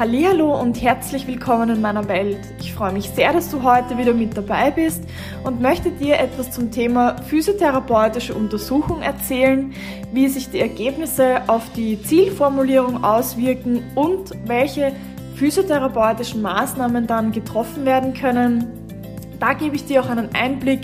Hallo und herzlich willkommen in meiner Welt. Ich freue mich sehr, dass du heute wieder mit dabei bist und möchte dir etwas zum Thema physiotherapeutische Untersuchung erzählen, wie sich die Ergebnisse auf die Zielformulierung auswirken und welche physiotherapeutischen Maßnahmen dann getroffen werden können. Da gebe ich dir auch einen Einblick,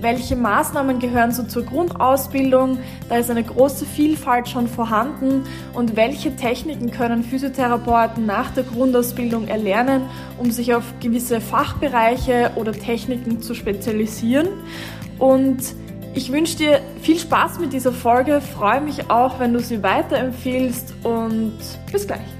welche Maßnahmen gehören so zur Grundausbildung? Da ist eine große Vielfalt schon vorhanden. Und welche Techniken können Physiotherapeuten nach der Grundausbildung erlernen, um sich auf gewisse Fachbereiche oder Techniken zu spezialisieren? Und ich wünsche dir viel Spaß mit dieser Folge, freue mich auch, wenn du sie weiterempfiehlst und bis gleich.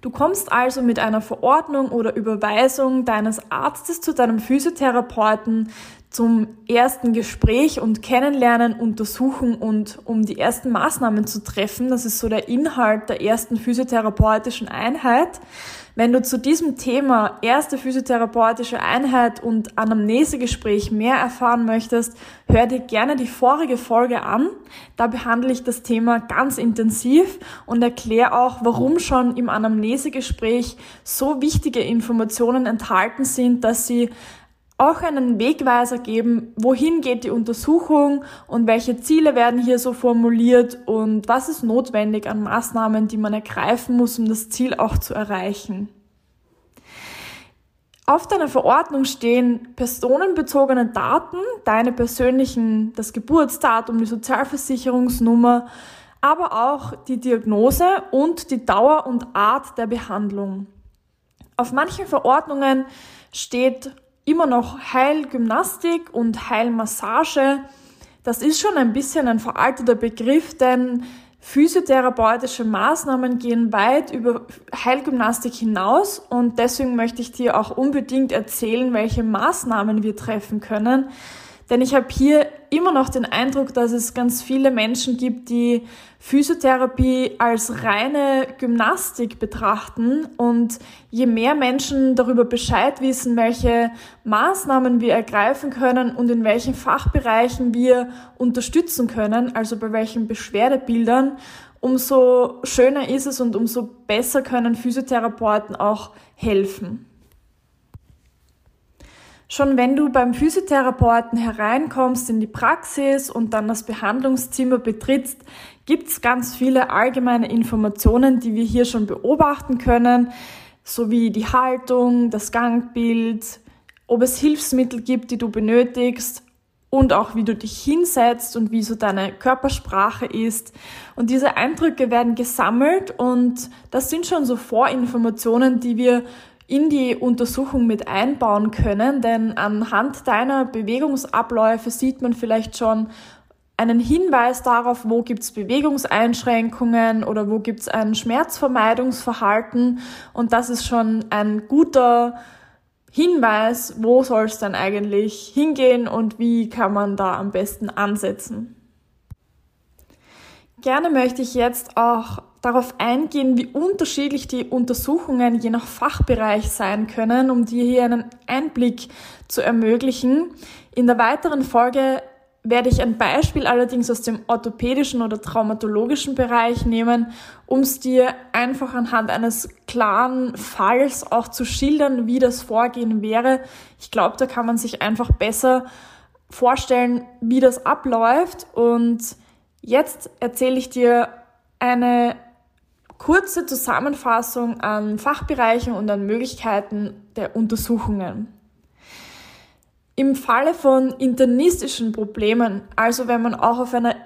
Du kommst also mit einer Verordnung oder Überweisung deines Arztes zu deinem Physiotherapeuten zum ersten Gespräch und Kennenlernen, Untersuchen und um die ersten Maßnahmen zu treffen. Das ist so der Inhalt der ersten physiotherapeutischen Einheit. Wenn du zu diesem Thema erste physiotherapeutische Einheit und Anamnesegespräch mehr erfahren möchtest, hör dir gerne die vorige Folge an. Da behandle ich das Thema ganz intensiv und erkläre auch, warum schon im Anamnesegespräch so wichtige Informationen enthalten sind, dass sie auch einen Wegweiser geben, wohin geht die Untersuchung und welche Ziele werden hier so formuliert und was ist notwendig an Maßnahmen, die man ergreifen muss, um das Ziel auch zu erreichen. Auf deiner Verordnung stehen personenbezogene Daten, deine persönlichen, das Geburtsdatum, die Sozialversicherungsnummer, aber auch die Diagnose und die Dauer und Art der Behandlung. Auf manchen Verordnungen steht immer noch Heilgymnastik und Heilmassage. Das ist schon ein bisschen ein veralteter Begriff, denn physiotherapeutische Maßnahmen gehen weit über Heilgymnastik hinaus und deswegen möchte ich dir auch unbedingt erzählen, welche Maßnahmen wir treffen können. Denn ich habe hier immer noch den Eindruck, dass es ganz viele Menschen gibt, die Physiotherapie als reine Gymnastik betrachten. Und je mehr Menschen darüber Bescheid wissen, welche Maßnahmen wir ergreifen können und in welchen Fachbereichen wir unterstützen können, also bei welchen Beschwerdebildern, umso schöner ist es und umso besser können Physiotherapeuten auch helfen. Schon wenn du beim Physiotherapeuten hereinkommst in die Praxis und dann das Behandlungszimmer betrittst, gibt's ganz viele allgemeine Informationen, die wir hier schon beobachten können, sowie die Haltung, das Gangbild, ob es Hilfsmittel gibt, die du benötigst und auch wie du dich hinsetzt und wie so deine Körpersprache ist. Und diese Eindrücke werden gesammelt und das sind schon so Vorinformationen, die wir in die Untersuchung mit einbauen können, denn anhand deiner Bewegungsabläufe sieht man vielleicht schon einen Hinweis darauf, wo gibt's Bewegungseinschränkungen oder wo gibt's ein Schmerzvermeidungsverhalten und das ist schon ein guter Hinweis, wo soll es dann eigentlich hingehen und wie kann man da am besten ansetzen. Gerne möchte ich jetzt auch darauf eingehen, wie unterschiedlich die Untersuchungen je nach Fachbereich sein können, um dir hier einen Einblick zu ermöglichen. In der weiteren Folge werde ich ein Beispiel allerdings aus dem orthopädischen oder traumatologischen Bereich nehmen, um es dir einfach anhand eines klaren Falls auch zu schildern, wie das Vorgehen wäre. Ich glaube, da kann man sich einfach besser vorstellen, wie das abläuft. Und jetzt erzähle ich dir eine kurze Zusammenfassung an Fachbereichen und an Möglichkeiten der Untersuchungen. Im Falle von internistischen Problemen, also wenn man auch auf einer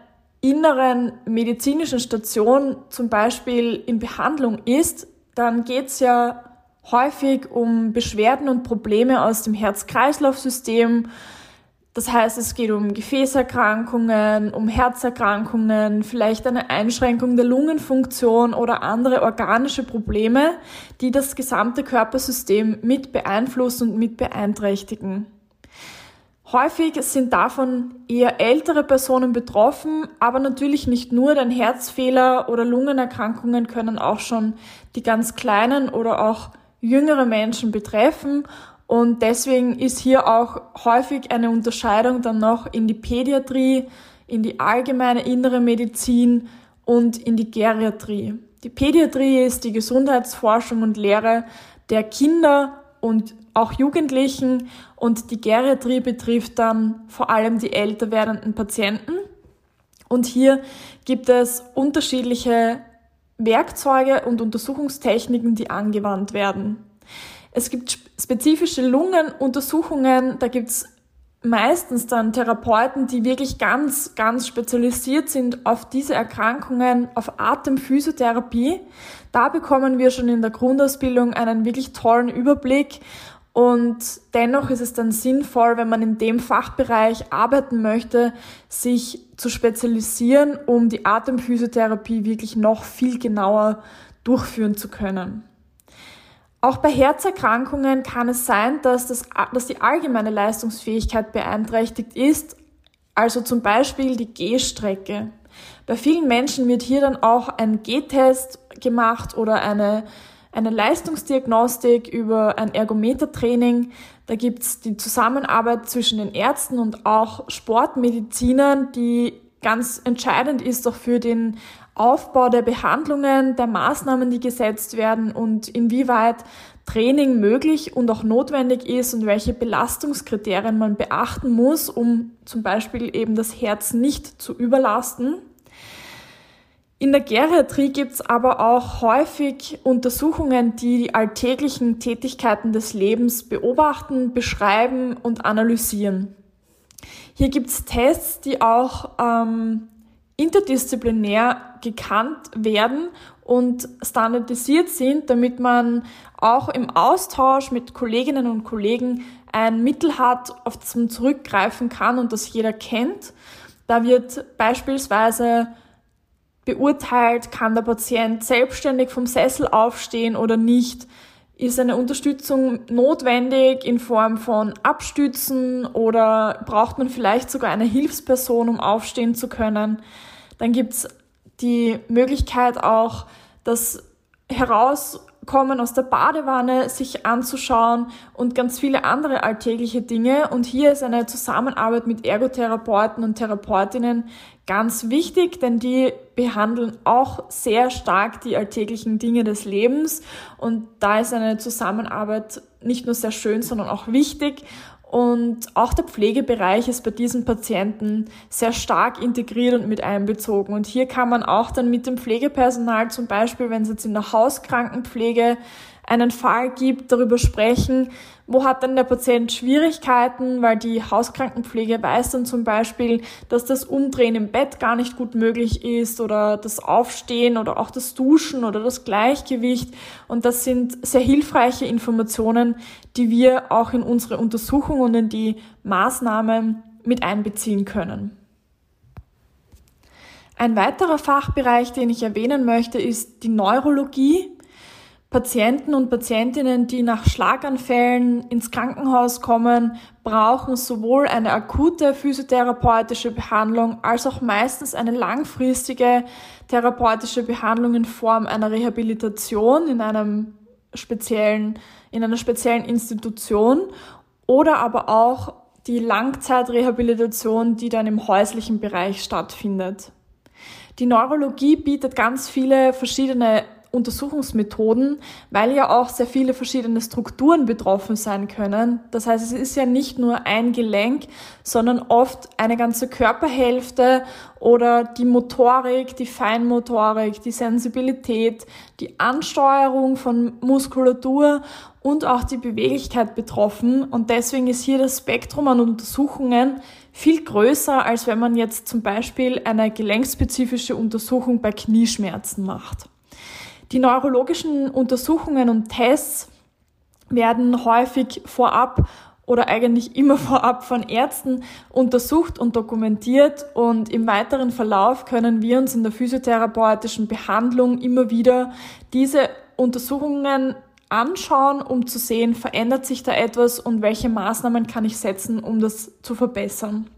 inneren medizinischen Station zum Beispiel in Behandlung ist, dann geht es ja häufig um Beschwerden und Probleme aus dem Herz-Kreislauf-System, das heißt, es geht um Gefäßerkrankungen, um Herzerkrankungen, vielleicht eine Einschränkung der Lungenfunktion oder andere organische Probleme, die das gesamte Körpersystem mit beeinflussen und mit beeinträchtigen. Häufig sind davon eher ältere Personen betroffen, aber natürlich nicht nur, denn Herzfehler oder Lungenerkrankungen können auch schon die ganz kleinen oder auch jüngere Menschen betreffen und deswegen ist hier auch häufig eine Unterscheidung dann noch in die Pädiatrie, in die allgemeine innere Medizin und in die Geriatrie. Die Pädiatrie ist die Gesundheitsforschung und Lehre der Kinder und auch Jugendlichen und die Geriatrie betrifft dann vor allem die älter werdenden Patienten. Und hier gibt es unterschiedliche Werkzeuge und Untersuchungstechniken, die angewandt werden. Es gibt spezifische Lungenuntersuchungen, da gibt es meistens dann Therapeuten, die wirklich ganz, ganz spezialisiert sind auf diese Erkrankungen, auf Atemphysiotherapie. Da bekommen wir schon in der Grundausbildung einen wirklich tollen Überblick und dennoch ist es dann sinnvoll, wenn man in dem Fachbereich arbeiten möchte, sich zu spezialisieren, um die Atemphysiotherapie wirklich noch viel genauer durchführen zu können. Auch bei Herzerkrankungen kann es sein, dass, das, dass die allgemeine Leistungsfähigkeit beeinträchtigt ist, also zum Beispiel die Gehstrecke. Bei vielen Menschen wird hier dann auch ein G-Test gemacht oder eine, eine Leistungsdiagnostik über ein Ergometertraining. Da gibt's die Zusammenarbeit zwischen den Ärzten und auch Sportmedizinern, die ganz entscheidend ist auch für den Aufbau der Behandlungen, der Maßnahmen, die gesetzt werden und inwieweit Training möglich und auch notwendig ist und welche Belastungskriterien man beachten muss, um zum Beispiel eben das Herz nicht zu überlasten. In der Geriatrie gibt es aber auch häufig Untersuchungen, die die alltäglichen Tätigkeiten des Lebens beobachten, beschreiben und analysieren. Hier gibt es Tests, die auch ähm, interdisziplinär gekannt werden und standardisiert sind, damit man auch im Austausch mit Kolleginnen und Kollegen ein Mittel hat, auf das man zurückgreifen kann und das jeder kennt. Da wird beispielsweise beurteilt, kann der Patient selbstständig vom Sessel aufstehen oder nicht, ist eine Unterstützung notwendig in Form von Abstützen oder braucht man vielleicht sogar eine Hilfsperson, um aufstehen zu können? Dann gibt's die Möglichkeit auch, das Herauskommen aus der Badewanne sich anzuschauen und ganz viele andere alltägliche Dinge. Und hier ist eine Zusammenarbeit mit Ergotherapeuten und Therapeutinnen ganz wichtig, denn die behandeln auch sehr stark die alltäglichen Dinge des Lebens. Und da ist eine Zusammenarbeit nicht nur sehr schön, sondern auch wichtig. Und auch der Pflegebereich ist bei diesen Patienten sehr stark integriert und mit einbezogen. Und hier kann man auch dann mit dem Pflegepersonal zum Beispiel, wenn es jetzt in der Hauskrankenpflege einen Fall gibt, darüber sprechen, wo hat denn der Patient Schwierigkeiten, weil die Hauskrankenpflege weiß dann zum Beispiel, dass das Umdrehen im Bett gar nicht gut möglich ist oder das Aufstehen oder auch das Duschen oder das Gleichgewicht. Und das sind sehr hilfreiche Informationen, die wir auch in unsere Untersuchung und in die Maßnahmen mit einbeziehen können. Ein weiterer Fachbereich, den ich erwähnen möchte, ist die Neurologie. Patienten und Patientinnen, die nach Schlaganfällen ins Krankenhaus kommen, brauchen sowohl eine akute physiotherapeutische Behandlung als auch meistens eine langfristige therapeutische Behandlung in Form einer Rehabilitation in einem speziellen, in einer speziellen Institution oder aber auch die Langzeitrehabilitation, die dann im häuslichen Bereich stattfindet. Die Neurologie bietet ganz viele verschiedene Untersuchungsmethoden, weil ja auch sehr viele verschiedene Strukturen betroffen sein können. Das heißt, es ist ja nicht nur ein Gelenk, sondern oft eine ganze Körperhälfte oder die Motorik, die Feinmotorik, die Sensibilität, die Ansteuerung von Muskulatur und auch die Beweglichkeit betroffen. Und deswegen ist hier das Spektrum an Untersuchungen viel größer, als wenn man jetzt zum Beispiel eine gelenkspezifische Untersuchung bei Knieschmerzen macht. Die neurologischen Untersuchungen und Tests werden häufig vorab oder eigentlich immer vorab von Ärzten untersucht und dokumentiert und im weiteren Verlauf können wir uns in der physiotherapeutischen Behandlung immer wieder diese Untersuchungen anschauen, um zu sehen, verändert sich da etwas und welche Maßnahmen kann ich setzen, um das zu verbessern.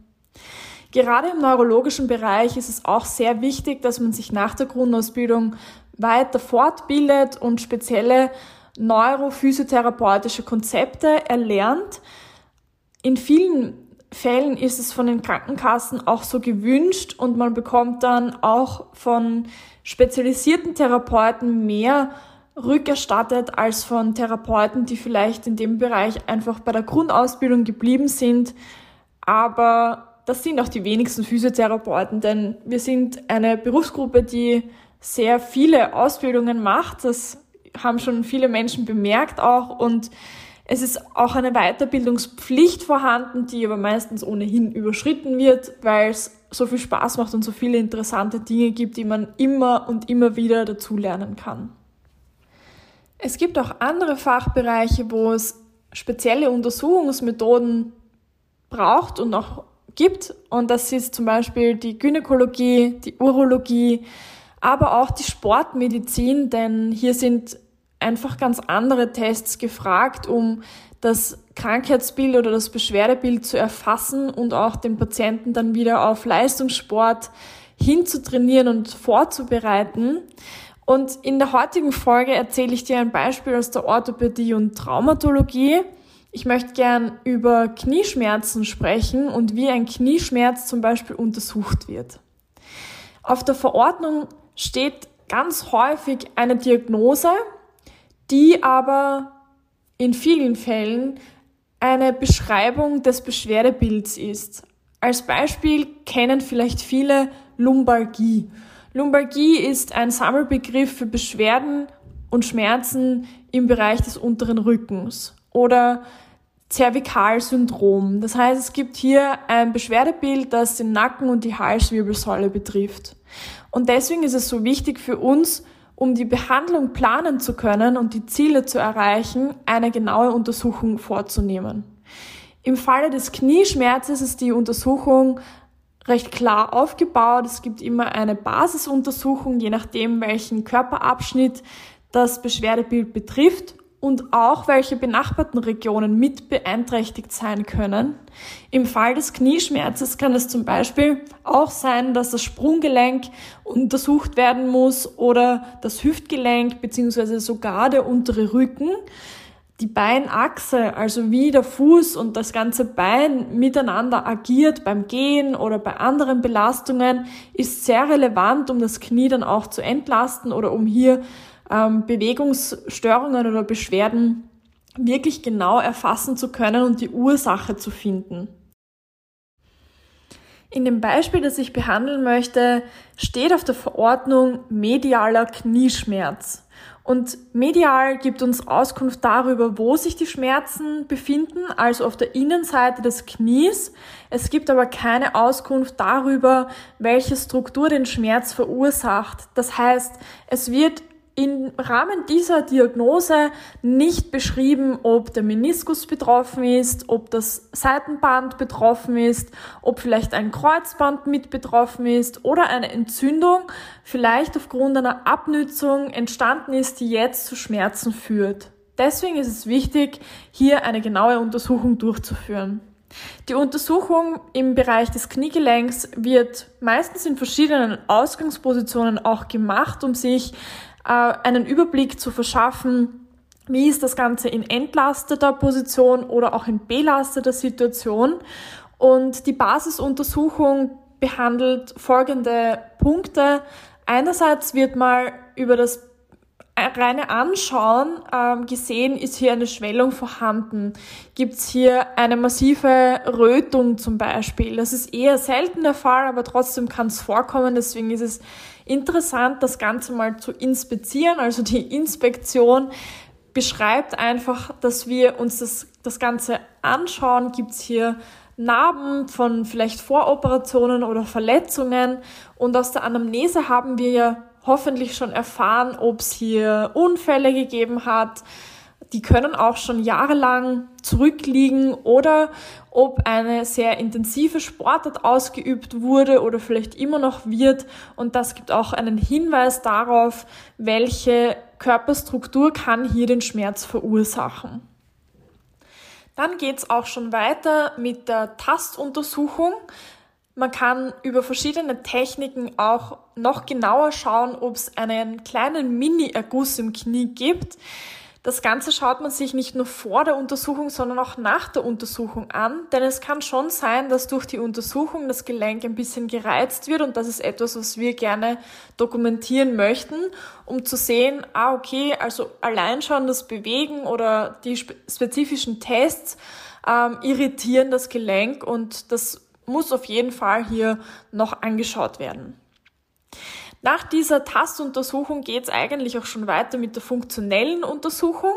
Gerade im neurologischen Bereich ist es auch sehr wichtig, dass man sich nach der Grundausbildung weiter fortbildet und spezielle neurophysiotherapeutische Konzepte erlernt. In vielen Fällen ist es von den Krankenkassen auch so gewünscht und man bekommt dann auch von spezialisierten Therapeuten mehr rückerstattet als von Therapeuten, die vielleicht in dem Bereich einfach bei der Grundausbildung geblieben sind. Aber das sind auch die wenigsten Physiotherapeuten, denn wir sind eine Berufsgruppe, die sehr viele Ausbildungen macht. Das haben schon viele Menschen bemerkt auch und es ist auch eine Weiterbildungspflicht vorhanden, die aber meistens ohnehin überschritten wird, weil es so viel Spaß macht und so viele interessante Dinge gibt, die man immer und immer wieder dazulernen kann. Es gibt auch andere Fachbereiche, wo es spezielle Untersuchungsmethoden braucht und auch gibt. Und das ist zum Beispiel die Gynäkologie, die Urologie, aber auch die Sportmedizin, denn hier sind einfach ganz andere Tests gefragt, um das Krankheitsbild oder das Beschwerdebild zu erfassen und auch den Patienten dann wieder auf Leistungssport hinzutrainieren und vorzubereiten. Und in der heutigen Folge erzähle ich dir ein Beispiel aus der Orthopädie und Traumatologie. Ich möchte gern über Knieschmerzen sprechen und wie ein Knieschmerz zum Beispiel untersucht wird. Auf der Verordnung steht ganz häufig eine Diagnose, die aber in vielen Fällen eine Beschreibung des Beschwerdebilds ist. Als Beispiel kennen vielleicht viele Lumbalgie. Lumbalgie ist ein Sammelbegriff für Beschwerden und Schmerzen im Bereich des unteren Rückens oder Zervikalsyndrom. Das heißt, es gibt hier ein Beschwerdebild, das den Nacken und die Halswirbelsäule betrifft. Und deswegen ist es so wichtig für uns, um die Behandlung planen zu können und die Ziele zu erreichen, eine genaue Untersuchung vorzunehmen. Im Falle des Knieschmerzes ist die Untersuchung recht klar aufgebaut. Es gibt immer eine Basisuntersuchung, je nachdem, welchen Körperabschnitt das Beschwerdebild betrifft und auch welche benachbarten Regionen mit beeinträchtigt sein können. Im Fall des Knieschmerzes kann es zum Beispiel auch sein, dass das Sprunggelenk untersucht werden muss oder das Hüftgelenk beziehungsweise sogar der untere Rücken die Beinachse, also wie der Fuß und das ganze Bein miteinander agiert beim Gehen oder bei anderen Belastungen, ist sehr relevant, um das Knie dann auch zu entlasten oder um hier ähm, Bewegungsstörungen oder Beschwerden wirklich genau erfassen zu können und die Ursache zu finden. In dem Beispiel, das ich behandeln möchte, steht auf der Verordnung medialer Knieschmerz. Und medial gibt uns Auskunft darüber, wo sich die Schmerzen befinden, also auf der Innenseite des Knies. Es gibt aber keine Auskunft darüber, welche Struktur den Schmerz verursacht. Das heißt, es wird im Rahmen dieser Diagnose nicht beschrieben, ob der Meniskus betroffen ist, ob das Seitenband betroffen ist, ob vielleicht ein Kreuzband mit betroffen ist oder eine Entzündung vielleicht aufgrund einer Abnützung entstanden ist, die jetzt zu Schmerzen führt. Deswegen ist es wichtig, hier eine genaue Untersuchung durchzuführen. Die Untersuchung im Bereich des Kniegelenks wird meistens in verschiedenen Ausgangspositionen auch gemacht, um sich äh, einen Überblick zu verschaffen, wie ist das Ganze in entlasteter Position oder auch in belasteter Situation. Und die Basisuntersuchung behandelt folgende Punkte. Einerseits wird mal über das reine Anschauen ähm, gesehen, ist hier eine Schwellung vorhanden. Gibt es hier eine massive Rötung zum Beispiel? Das ist eher selten der Fall, aber trotzdem kann es vorkommen. Deswegen ist es interessant, das Ganze mal zu inspizieren. Also die Inspektion beschreibt einfach, dass wir uns das, das Ganze anschauen. Gibt es hier Narben von vielleicht Voroperationen oder Verletzungen? Und aus der Anamnese haben wir ja hoffentlich schon erfahren, ob es hier Unfälle gegeben hat, die können auch schon jahrelang zurückliegen oder ob eine sehr intensive Sportart ausgeübt wurde oder vielleicht immer noch wird. Und das gibt auch einen Hinweis darauf, welche Körperstruktur kann hier den Schmerz verursachen. Dann geht's auch schon weiter mit der Tastuntersuchung. Man kann über verschiedene Techniken auch noch genauer schauen, ob es einen kleinen Mini-Erguss im Knie gibt. Das Ganze schaut man sich nicht nur vor der Untersuchung, sondern auch nach der Untersuchung an, denn es kann schon sein, dass durch die Untersuchung das Gelenk ein bisschen gereizt wird und das ist etwas, was wir gerne dokumentieren möchten, um zu sehen, ah okay, also allein schon das Bewegen oder die spezifischen Tests ähm, irritieren das Gelenk und das muss auf jeden Fall hier noch angeschaut werden. Nach dieser Tastuntersuchung geht es eigentlich auch schon weiter mit der funktionellen Untersuchung.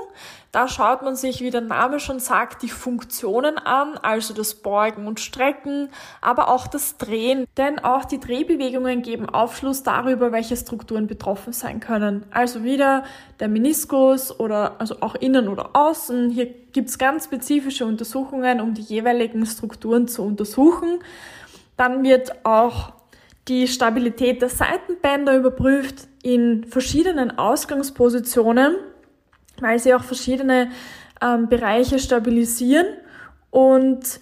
Da schaut man sich, wie der Name schon sagt, die Funktionen an, also das Beugen und Strecken, aber auch das Drehen. Denn auch die Drehbewegungen geben Aufschluss darüber, welche Strukturen betroffen sein können. Also wieder der Meniskus oder also auch innen oder außen. Hier gibt es ganz spezifische Untersuchungen, um die jeweiligen Strukturen zu untersuchen. Dann wird auch die Stabilität der Seitenbänder überprüft in verschiedenen Ausgangspositionen, weil sie auch verschiedene ähm, Bereiche stabilisieren. Und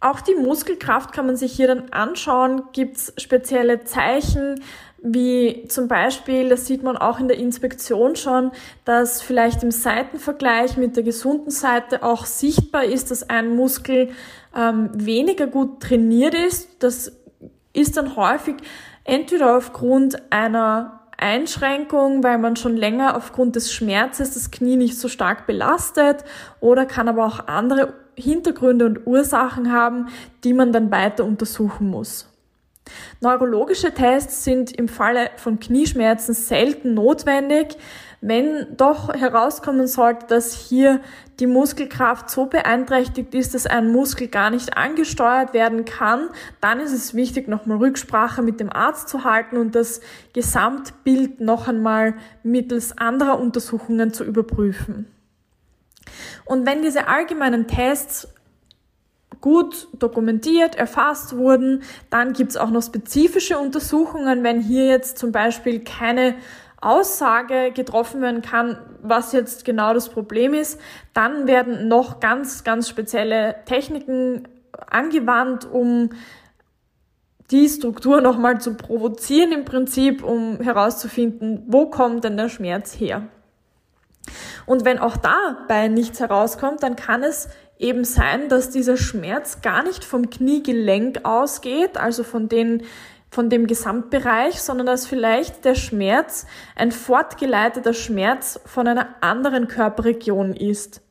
auch die Muskelkraft kann man sich hier dann anschauen. Gibt es spezielle Zeichen, wie zum Beispiel, das sieht man auch in der Inspektion schon, dass vielleicht im Seitenvergleich mit der gesunden Seite auch sichtbar ist, dass ein Muskel ähm, weniger gut trainiert ist. Das ist dann häufig entweder aufgrund einer Einschränkung, weil man schon länger aufgrund des Schmerzes das Knie nicht so stark belastet oder kann aber auch andere Hintergründe und Ursachen haben, die man dann weiter untersuchen muss. Neurologische Tests sind im Falle von Knieschmerzen selten notwendig, wenn doch herauskommen sollte, dass hier die Muskelkraft so beeinträchtigt ist, dass ein Muskel gar nicht angesteuert werden kann, dann ist es wichtig, nochmal Rücksprache mit dem Arzt zu halten und das Gesamtbild noch einmal mittels anderer Untersuchungen zu überprüfen. Und wenn diese allgemeinen Tests gut dokumentiert, erfasst wurden, dann gibt es auch noch spezifische Untersuchungen, wenn hier jetzt zum Beispiel keine Aussage getroffen werden kann, was jetzt genau das Problem ist, dann werden noch ganz, ganz spezielle Techniken angewandt, um die Struktur nochmal zu provozieren im Prinzip, um herauszufinden, wo kommt denn der Schmerz her. Und wenn auch dabei nichts herauskommt, dann kann es eben sein, dass dieser Schmerz gar nicht vom Kniegelenk ausgeht, also von den von dem Gesamtbereich, sondern dass vielleicht der Schmerz ein fortgeleiteter Schmerz von einer anderen Körperregion ist.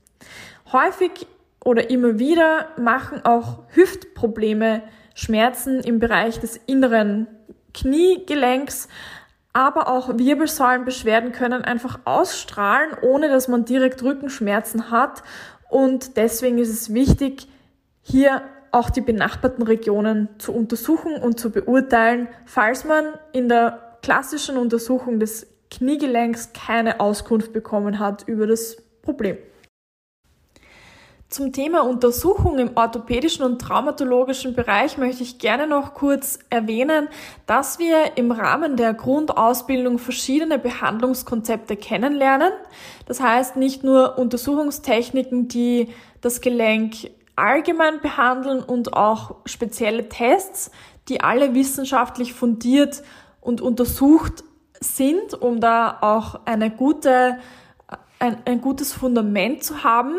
Häufig oder immer wieder machen auch Hüftprobleme Schmerzen im Bereich des inneren Kniegelenks, aber auch Wirbelsäulenbeschwerden können einfach ausstrahlen, ohne dass man direkt Rückenschmerzen hat. Und deswegen ist es wichtig, hier auch die benachbarten Regionen zu untersuchen und zu beurteilen, falls man in der klassischen Untersuchung des Kniegelenks keine Auskunft bekommen hat über das Problem. Zum Thema Untersuchung im orthopädischen und traumatologischen Bereich möchte ich gerne noch kurz erwähnen, dass wir im Rahmen der Grundausbildung verschiedene Behandlungskonzepte kennenlernen. Das heißt nicht nur Untersuchungstechniken, die das Gelenk allgemein behandeln und auch spezielle Tests, die alle wissenschaftlich fundiert und untersucht sind, um da auch eine gute, ein, ein gutes Fundament zu haben.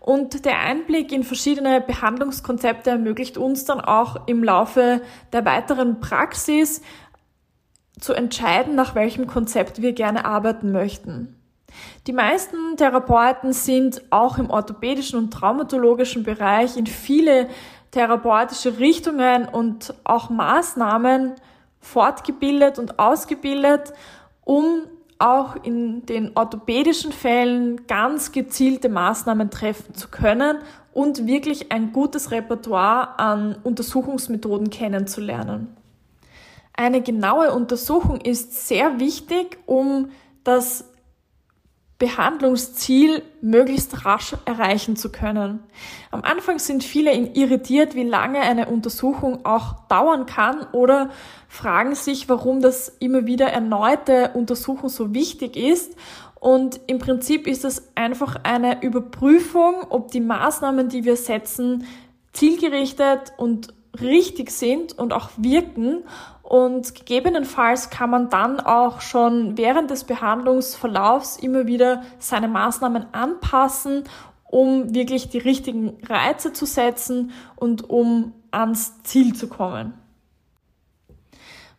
Und der Einblick in verschiedene Behandlungskonzepte ermöglicht uns dann auch im Laufe der weiteren Praxis zu entscheiden, nach welchem Konzept wir gerne arbeiten möchten. Die meisten Therapeuten sind auch im orthopädischen und traumatologischen Bereich in viele therapeutische Richtungen und auch Maßnahmen fortgebildet und ausgebildet, um auch in den orthopädischen Fällen ganz gezielte Maßnahmen treffen zu können und wirklich ein gutes Repertoire an Untersuchungsmethoden kennenzulernen. Eine genaue Untersuchung ist sehr wichtig, um das Behandlungsziel möglichst rasch erreichen zu können. Am Anfang sind viele irritiert, wie lange eine Untersuchung auch dauern kann oder fragen sich, warum das immer wieder erneute Untersuchung so wichtig ist. Und im Prinzip ist es einfach eine Überprüfung, ob die Maßnahmen, die wir setzen, zielgerichtet und richtig sind und auch wirken und gegebenenfalls kann man dann auch schon während des Behandlungsverlaufs immer wieder seine Maßnahmen anpassen, um wirklich die richtigen Reize zu setzen und um ans Ziel zu kommen.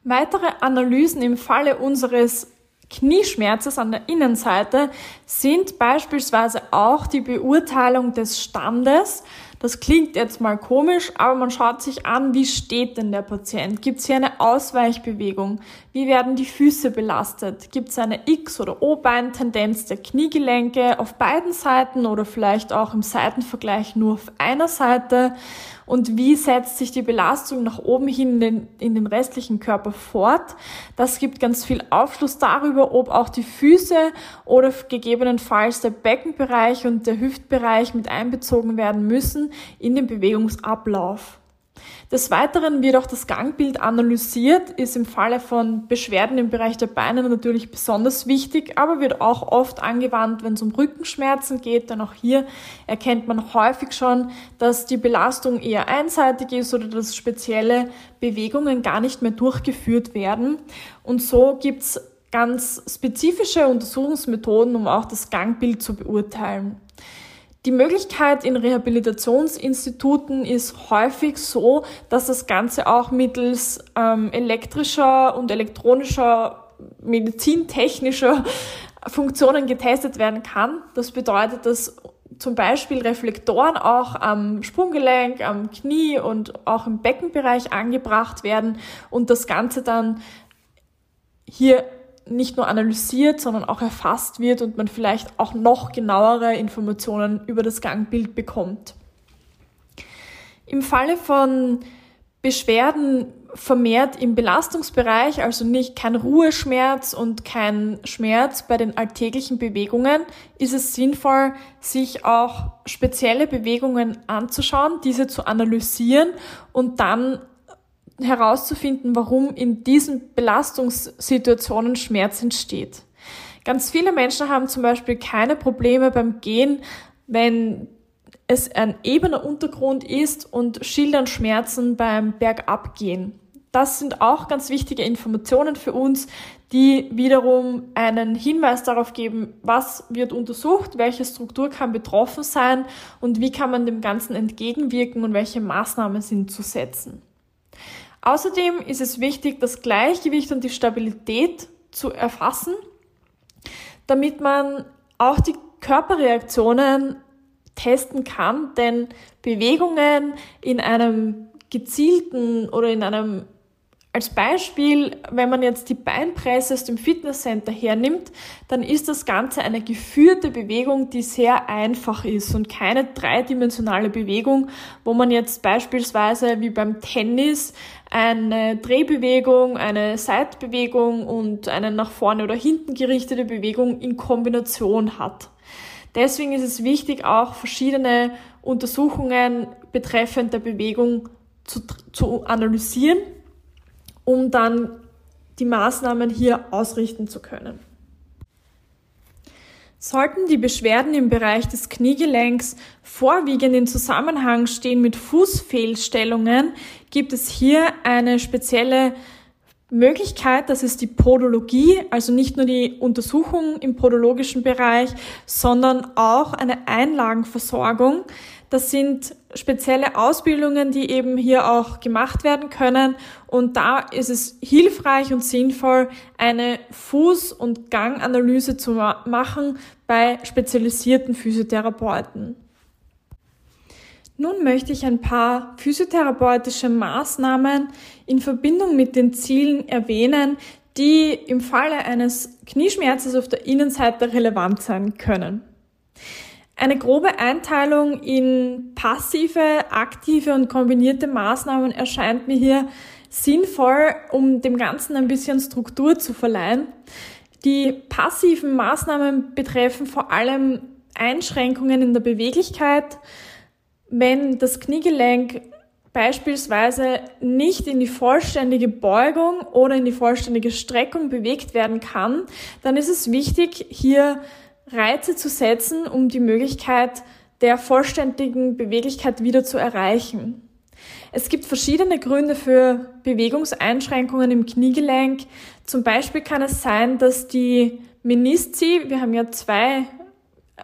Weitere Analysen im Falle unseres Knieschmerzes an der Innenseite sind beispielsweise auch die Beurteilung des Standes. Das klingt jetzt mal komisch, aber man schaut sich an, wie steht denn der Patient? Gibt es hier eine Ausweichbewegung? Wie werden die Füße belastet? Gibt es eine X- oder O-Bein-Tendenz der Kniegelenke auf beiden Seiten oder vielleicht auch im Seitenvergleich nur auf einer Seite? Und wie setzt sich die Belastung nach oben hin in den, in den restlichen Körper fort. Das gibt ganz viel Aufschluss darüber, ob auch die Füße oder gegebenenfalls der Beckenbereich und der Hüftbereich mit einbezogen werden müssen in den Bewegungsablauf. Des Weiteren wird auch das Gangbild analysiert, ist im Falle von Beschwerden im Bereich der Beine natürlich besonders wichtig, aber wird auch oft angewandt, wenn es um Rückenschmerzen geht, denn auch hier erkennt man häufig schon, dass die Belastung eher einseitig ist oder dass spezielle Bewegungen gar nicht mehr durchgeführt werden. Und so gibt's ganz spezifische Untersuchungsmethoden, um auch das Gangbild zu beurteilen. Die Möglichkeit in Rehabilitationsinstituten ist häufig so, dass das Ganze auch mittels ähm, elektrischer und elektronischer, medizintechnischer Funktionen getestet werden kann. Das bedeutet, dass zum Beispiel Reflektoren auch am Sprunggelenk, am Knie und auch im Beckenbereich angebracht werden und das Ganze dann hier nicht nur analysiert, sondern auch erfasst wird und man vielleicht auch noch genauere Informationen über das Gangbild bekommt. Im Falle von Beschwerden vermehrt im Belastungsbereich, also nicht kein Ruheschmerz und kein Schmerz bei den alltäglichen Bewegungen, ist es sinnvoll, sich auch spezielle Bewegungen anzuschauen, diese zu analysieren und dann herauszufinden, warum in diesen Belastungssituationen Schmerz entsteht. Ganz viele Menschen haben zum Beispiel keine Probleme beim Gehen, wenn es ein ebener Untergrund ist und schildern Schmerzen beim Bergabgehen. Das sind auch ganz wichtige Informationen für uns, die wiederum einen Hinweis darauf geben, was wird untersucht, welche Struktur kann betroffen sein und wie kann man dem Ganzen entgegenwirken und welche Maßnahmen sind zu setzen. Außerdem ist es wichtig, das Gleichgewicht und die Stabilität zu erfassen, damit man auch die Körperreaktionen testen kann, denn Bewegungen in einem gezielten oder in einem als Beispiel, wenn man jetzt die Beinpresse aus dem Fitnesscenter hernimmt, dann ist das Ganze eine geführte Bewegung, die sehr einfach ist und keine dreidimensionale Bewegung, wo man jetzt beispielsweise wie beim Tennis eine Drehbewegung, eine Seitbewegung und eine nach vorne oder hinten gerichtete Bewegung in Kombination hat. Deswegen ist es wichtig, auch verschiedene Untersuchungen betreffend der Bewegung zu, zu analysieren um dann die Maßnahmen hier ausrichten zu können. Sollten die Beschwerden im Bereich des Kniegelenks vorwiegend in Zusammenhang stehen mit Fußfehlstellungen, gibt es hier eine spezielle Möglichkeit, das ist die Podologie, also nicht nur die Untersuchung im podologischen Bereich, sondern auch eine Einlagenversorgung. Das sind spezielle Ausbildungen, die eben hier auch gemacht werden können. Und da ist es hilfreich und sinnvoll, eine Fuß- und Ganganalyse zu machen bei spezialisierten Physiotherapeuten. Nun möchte ich ein paar physiotherapeutische Maßnahmen in Verbindung mit den Zielen erwähnen, die im Falle eines Knieschmerzes auf der Innenseite relevant sein können. Eine grobe Einteilung in passive, aktive und kombinierte Maßnahmen erscheint mir hier sinnvoll, um dem Ganzen ein bisschen Struktur zu verleihen. Die passiven Maßnahmen betreffen vor allem Einschränkungen in der Beweglichkeit, wenn das Kniegelenk beispielsweise nicht in die vollständige Beugung oder in die vollständige Streckung bewegt werden kann, dann ist es wichtig, hier Reize zu setzen, um die Möglichkeit der vollständigen Beweglichkeit wieder zu erreichen. Es gibt verschiedene Gründe für Bewegungseinschränkungen im Kniegelenk. Zum Beispiel kann es sein, dass die Menisci, wir haben ja zwei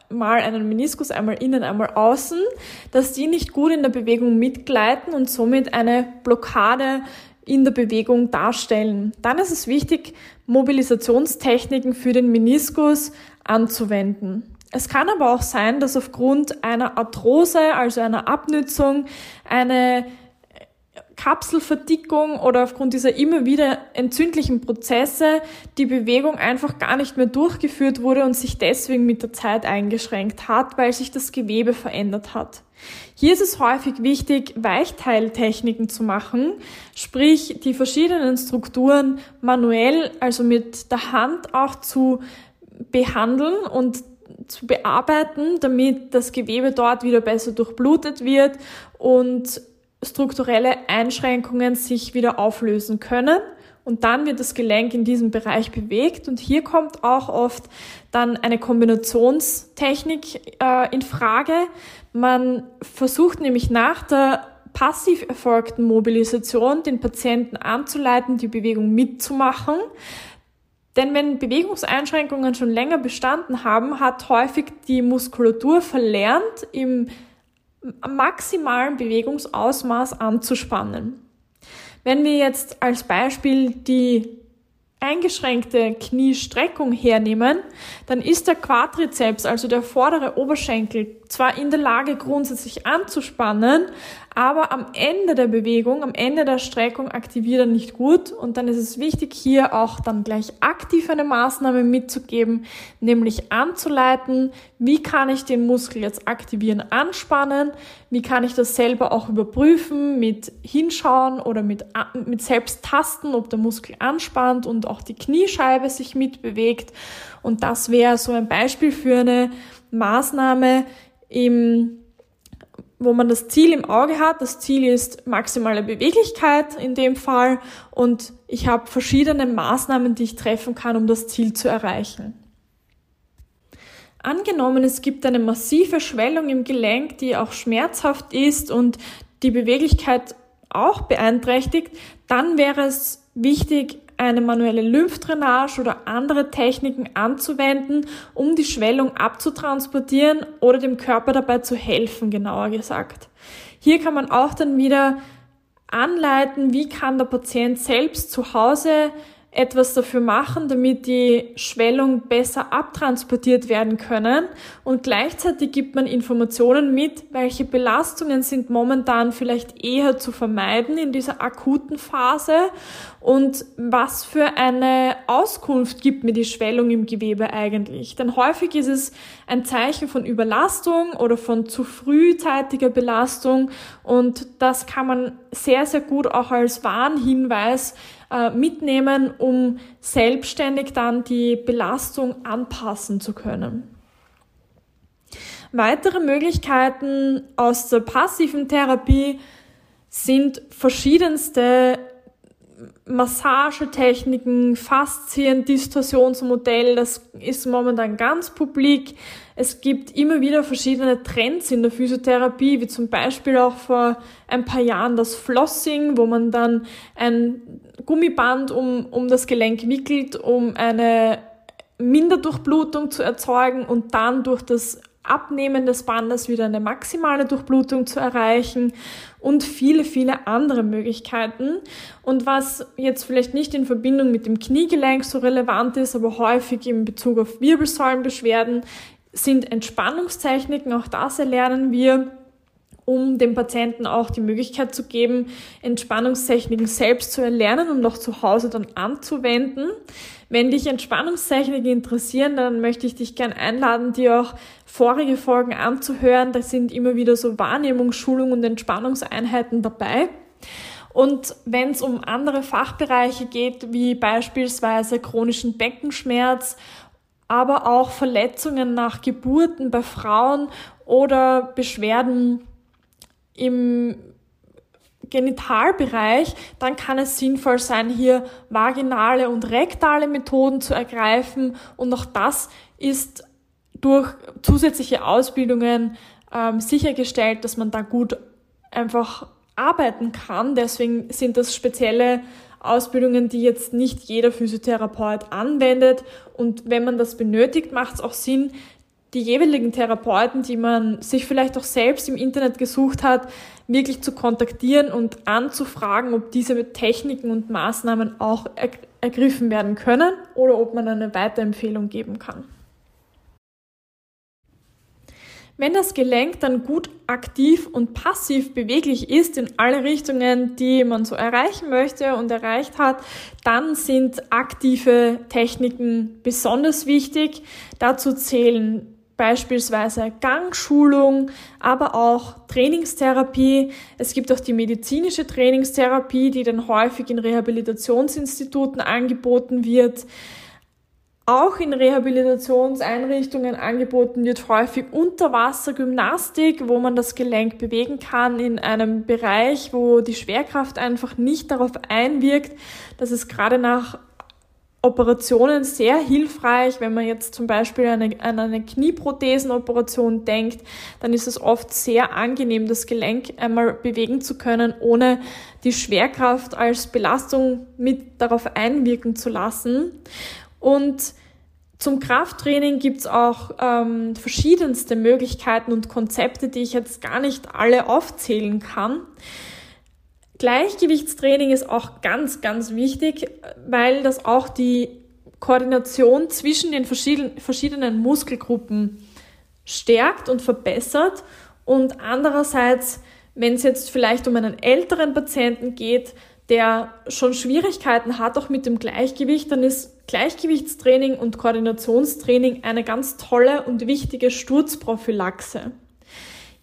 mal einen Meniskus, einmal innen, einmal außen, dass die nicht gut in der Bewegung mitgleiten und somit eine Blockade in der Bewegung darstellen. Dann ist es wichtig, Mobilisationstechniken für den Meniskus anzuwenden. Es kann aber auch sein, dass aufgrund einer Arthrose, also einer Abnützung, eine Kapselverdickung oder aufgrund dieser immer wieder entzündlichen Prozesse die Bewegung einfach gar nicht mehr durchgeführt wurde und sich deswegen mit der Zeit eingeschränkt hat, weil sich das Gewebe verändert hat. Hier ist es häufig wichtig, Weichteiltechniken zu machen, sprich die verschiedenen Strukturen manuell, also mit der Hand auch zu behandeln und zu bearbeiten, damit das Gewebe dort wieder besser durchblutet wird und strukturelle Einschränkungen sich wieder auflösen können. Und dann wird das Gelenk in diesem Bereich bewegt. Und hier kommt auch oft dann eine Kombinationstechnik äh, in Frage. Man versucht nämlich nach der passiv erfolgten Mobilisation den Patienten anzuleiten, die Bewegung mitzumachen. Denn wenn Bewegungseinschränkungen schon länger bestanden haben, hat häufig die Muskulatur verlernt, im maximalen Bewegungsausmaß anzuspannen. Wenn wir jetzt als Beispiel die eingeschränkte Kniestreckung hernehmen, dann ist der Quadrizeps, also der vordere Oberschenkel, zwar in der Lage grundsätzlich anzuspannen, aber am Ende der Bewegung, am Ende der Streckung aktiviert er nicht gut. Und dann ist es wichtig, hier auch dann gleich aktiv eine Maßnahme mitzugeben, nämlich anzuleiten, wie kann ich den Muskel jetzt aktivieren, anspannen, wie kann ich das selber auch überprüfen mit Hinschauen oder mit, mit selbst tasten, ob der Muskel anspannt und auch die Kniescheibe sich mitbewegt. Und das wäre so ein Beispiel für eine Maßnahme im wo man das Ziel im Auge hat. Das Ziel ist maximale Beweglichkeit in dem Fall und ich habe verschiedene Maßnahmen, die ich treffen kann, um das Ziel zu erreichen. Angenommen, es gibt eine massive Schwellung im Gelenk, die auch schmerzhaft ist und die Beweglichkeit auch beeinträchtigt, dann wäre es wichtig, eine manuelle Lymphdrainage oder andere Techniken anzuwenden, um die Schwellung abzutransportieren oder dem Körper dabei zu helfen, genauer gesagt. Hier kann man auch dann wieder anleiten, wie kann der Patient selbst zu Hause etwas dafür machen, damit die Schwellung besser abtransportiert werden können. Und gleichzeitig gibt man Informationen mit, welche Belastungen sind momentan vielleicht eher zu vermeiden in dieser akuten Phase und was für eine Auskunft gibt mir die Schwellung im Gewebe eigentlich. Denn häufig ist es ein Zeichen von Überlastung oder von zu frühzeitiger Belastung und das kann man sehr, sehr gut auch als Warnhinweis äh, mitnehmen, um selbstständig dann die Belastung anpassen zu können. Weitere Möglichkeiten aus der passiven Therapie sind verschiedenste Massagetechniken, Faszien, Distorsionsmodell, das ist momentan ganz publik. Es gibt immer wieder verschiedene Trends in der Physiotherapie, wie zum Beispiel auch vor ein paar Jahren das Flossing, wo man dann ein Gummiband um, um das Gelenk wickelt, um eine Minderdurchblutung zu erzeugen und dann durch das Abnehmen des Bandes wieder eine maximale Durchblutung zu erreichen und viele, viele andere Möglichkeiten. Und was jetzt vielleicht nicht in Verbindung mit dem Kniegelenk so relevant ist, aber häufig in Bezug auf Wirbelsäulenbeschwerden, sind Entspannungstechniken. Auch das erlernen wir um dem Patienten auch die Möglichkeit zu geben, Entspannungstechniken selbst zu erlernen und auch zu Hause dann anzuwenden. Wenn dich Entspannungstechniken interessieren, dann möchte ich dich gern einladen, dir auch vorige Folgen anzuhören. Da sind immer wieder so Wahrnehmungsschulungen und Entspannungseinheiten dabei. Und wenn es um andere Fachbereiche geht, wie beispielsweise chronischen Beckenschmerz, aber auch Verletzungen nach Geburten bei Frauen oder Beschwerden im Genitalbereich, dann kann es sinnvoll sein, hier vaginale und rektale Methoden zu ergreifen. Und auch das ist durch zusätzliche Ausbildungen ähm, sichergestellt, dass man da gut einfach arbeiten kann. Deswegen sind das spezielle Ausbildungen, die jetzt nicht jeder Physiotherapeut anwendet. Und wenn man das benötigt, macht es auch Sinn, die jeweiligen Therapeuten, die man sich vielleicht auch selbst im Internet gesucht hat, wirklich zu kontaktieren und anzufragen, ob diese Techniken und Maßnahmen auch ergriffen werden können oder ob man eine Weiterempfehlung geben kann. Wenn das Gelenk dann gut aktiv und passiv beweglich ist in alle Richtungen, die man so erreichen möchte und erreicht hat, dann sind aktive Techniken besonders wichtig. Dazu zählen beispielsweise Gangschulung, aber auch Trainingstherapie. Es gibt auch die medizinische Trainingstherapie, die dann häufig in Rehabilitationsinstituten angeboten wird. Auch in Rehabilitationseinrichtungen angeboten wird häufig Unterwassergymnastik, wo man das Gelenk bewegen kann in einem Bereich, wo die Schwerkraft einfach nicht darauf einwirkt. Das ist gerade nach Operationen sehr hilfreich. Wenn man jetzt zum Beispiel an eine, an eine Knieprothesenoperation denkt, dann ist es oft sehr angenehm, das Gelenk einmal bewegen zu können, ohne die Schwerkraft als Belastung mit darauf einwirken zu lassen. Und zum Krafttraining gibt's auch ähm, verschiedenste Möglichkeiten und Konzepte, die ich jetzt gar nicht alle aufzählen kann. Gleichgewichtstraining ist auch ganz, ganz wichtig, weil das auch die Koordination zwischen den verschiedenen Muskelgruppen stärkt und verbessert. Und andererseits, wenn es jetzt vielleicht um einen älteren Patienten geht, der schon Schwierigkeiten hat, auch mit dem Gleichgewicht, dann ist Gleichgewichtstraining und Koordinationstraining eine ganz tolle und wichtige Sturzprophylaxe.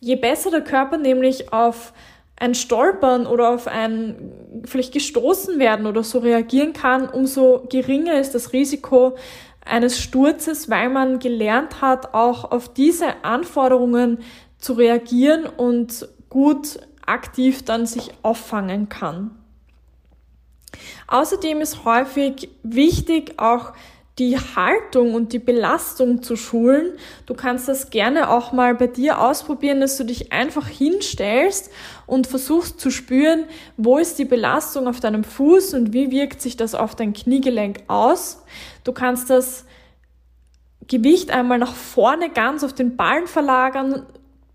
Je besser der Körper nämlich auf ein Stolpern oder auf ein vielleicht gestoßen werden oder so reagieren kann, umso geringer ist das Risiko eines Sturzes, weil man gelernt hat, auch auf diese Anforderungen zu reagieren und gut aktiv dann sich auffangen kann. Außerdem ist häufig wichtig, auch die Haltung und die Belastung zu schulen. Du kannst das gerne auch mal bei dir ausprobieren, dass du dich einfach hinstellst und versuchst zu spüren, wo ist die Belastung auf deinem Fuß und wie wirkt sich das auf dein Kniegelenk aus. Du kannst das Gewicht einmal nach vorne ganz auf den Ballen verlagern,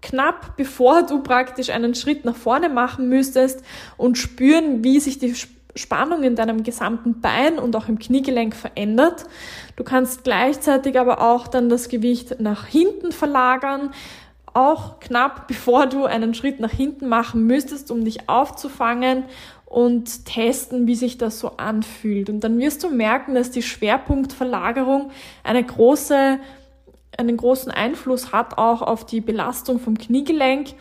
knapp bevor du praktisch einen Schritt nach vorne machen müsstest und spüren, wie sich die Spannung in deinem gesamten Bein und auch im Kniegelenk verändert. Du kannst gleichzeitig aber auch dann das Gewicht nach hinten verlagern, auch knapp bevor du einen Schritt nach hinten machen müsstest, um dich aufzufangen und testen, wie sich das so anfühlt. Und dann wirst du merken, dass die Schwerpunktverlagerung eine große, einen großen Einfluss hat auch auf die Belastung vom Kniegelenk.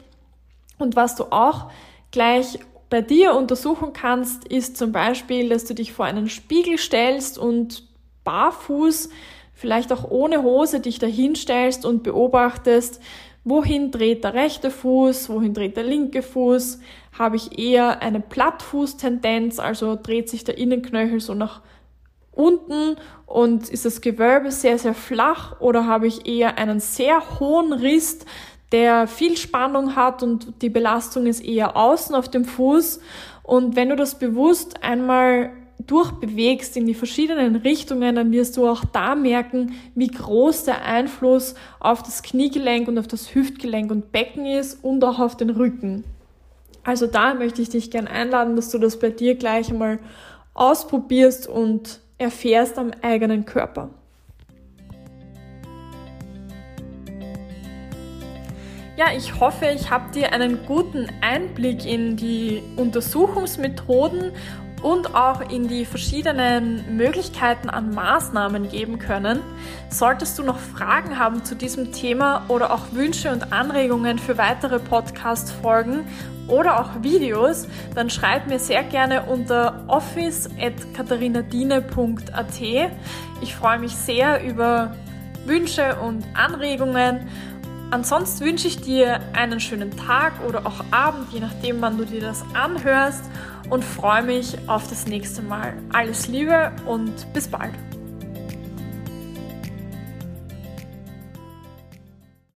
Und was du auch gleich bei dir untersuchen kannst, ist zum Beispiel, dass du dich vor einen Spiegel stellst und barfuß, vielleicht auch ohne Hose, dich dahin stellst und beobachtest, wohin dreht der rechte Fuß, wohin dreht der linke Fuß, habe ich eher eine Plattfußtendenz, also dreht sich der Innenknöchel so nach unten und ist das Gewölbe sehr, sehr flach oder habe ich eher einen sehr hohen Riss, der viel Spannung hat und die Belastung ist eher außen auf dem Fuß. Und wenn du das bewusst einmal durchbewegst in die verschiedenen Richtungen, dann wirst du auch da merken, wie groß der Einfluss auf das Kniegelenk und auf das Hüftgelenk und Becken ist und auch auf den Rücken. Also da möchte ich dich gern einladen, dass du das bei dir gleich einmal ausprobierst und erfährst am eigenen Körper. Ja, ich hoffe, ich habe dir einen guten Einblick in die Untersuchungsmethoden und auch in die verschiedenen Möglichkeiten an Maßnahmen geben können. Solltest du noch Fragen haben zu diesem Thema oder auch Wünsche und Anregungen für weitere Podcast-Folgen oder auch Videos, dann schreib mir sehr gerne unter office.katharinadine.at. Ich freue mich sehr über Wünsche und Anregungen Ansonsten wünsche ich dir einen schönen Tag oder auch Abend, je nachdem, wann du dir das anhörst und freue mich auf das nächste Mal. Alles Liebe und bis bald.